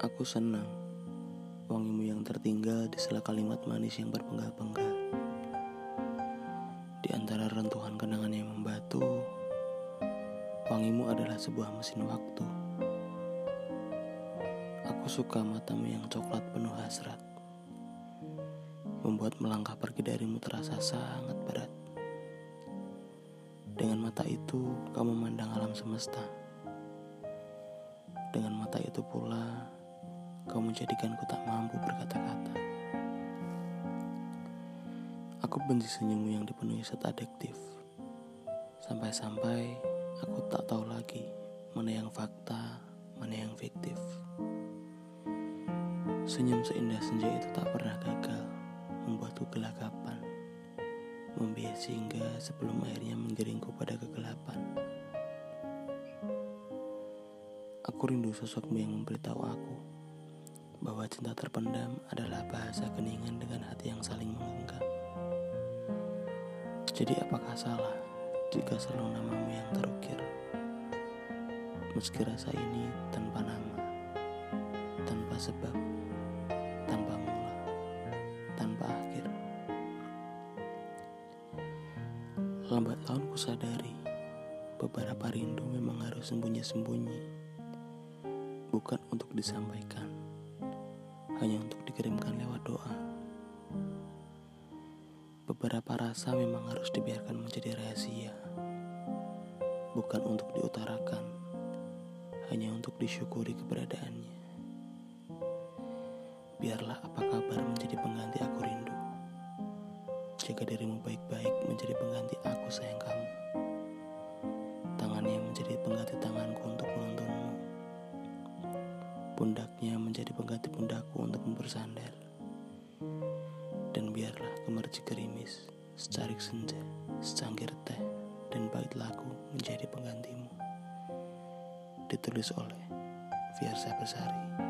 Aku senang wangimu yang tertinggal di sela kalimat manis yang berpenggal-penggal. Di antara rentuhan kenangan yang membatu, wangimu adalah sebuah mesin waktu. Aku suka matamu yang coklat penuh hasrat, membuat melangkah pergi darimu terasa sangat berat. Dengan mata itu, kamu memandang alam semesta. Dengan mata itu pula, Kau menjadikanku tak mampu berkata-kata. Aku benci senyummu yang dipenuhi set adektif. Sampai-sampai aku tak tahu lagi mana yang fakta, mana yang fiktif. Senyum seindah senja itu tak pernah gagal membuatku gelagapan. Membias hingga sebelum akhirnya menggiringku pada kegelapan. Aku rindu sosokmu yang memberitahu aku bahwa cinta terpendam adalah bahasa keningan dengan hati yang saling menggenggam. Jadi apakah salah jika selalu namamu yang terukir? Meski rasa ini tanpa nama, tanpa sebab, tanpa mula, tanpa akhir. Lambat laun ku sadari beberapa rindu memang harus sembunyi-sembunyi, bukan untuk disampaikan hanya untuk dikirimkan lewat doa. Beberapa rasa memang harus dibiarkan menjadi rahasia, bukan untuk diutarakan, hanya untuk disyukuri keberadaannya. Biarlah apa kabar menjadi pengganti aku rindu. Jaga dirimu baik-baik menjadi pengganti aku sayang Pundaknya menjadi pengganti pundakku untuk bersandar. Dan biarlah kemercik gerimis, secarik senja, secangkir teh, dan bait lagu menjadi penggantimu. Ditulis oleh Fiersa Besari.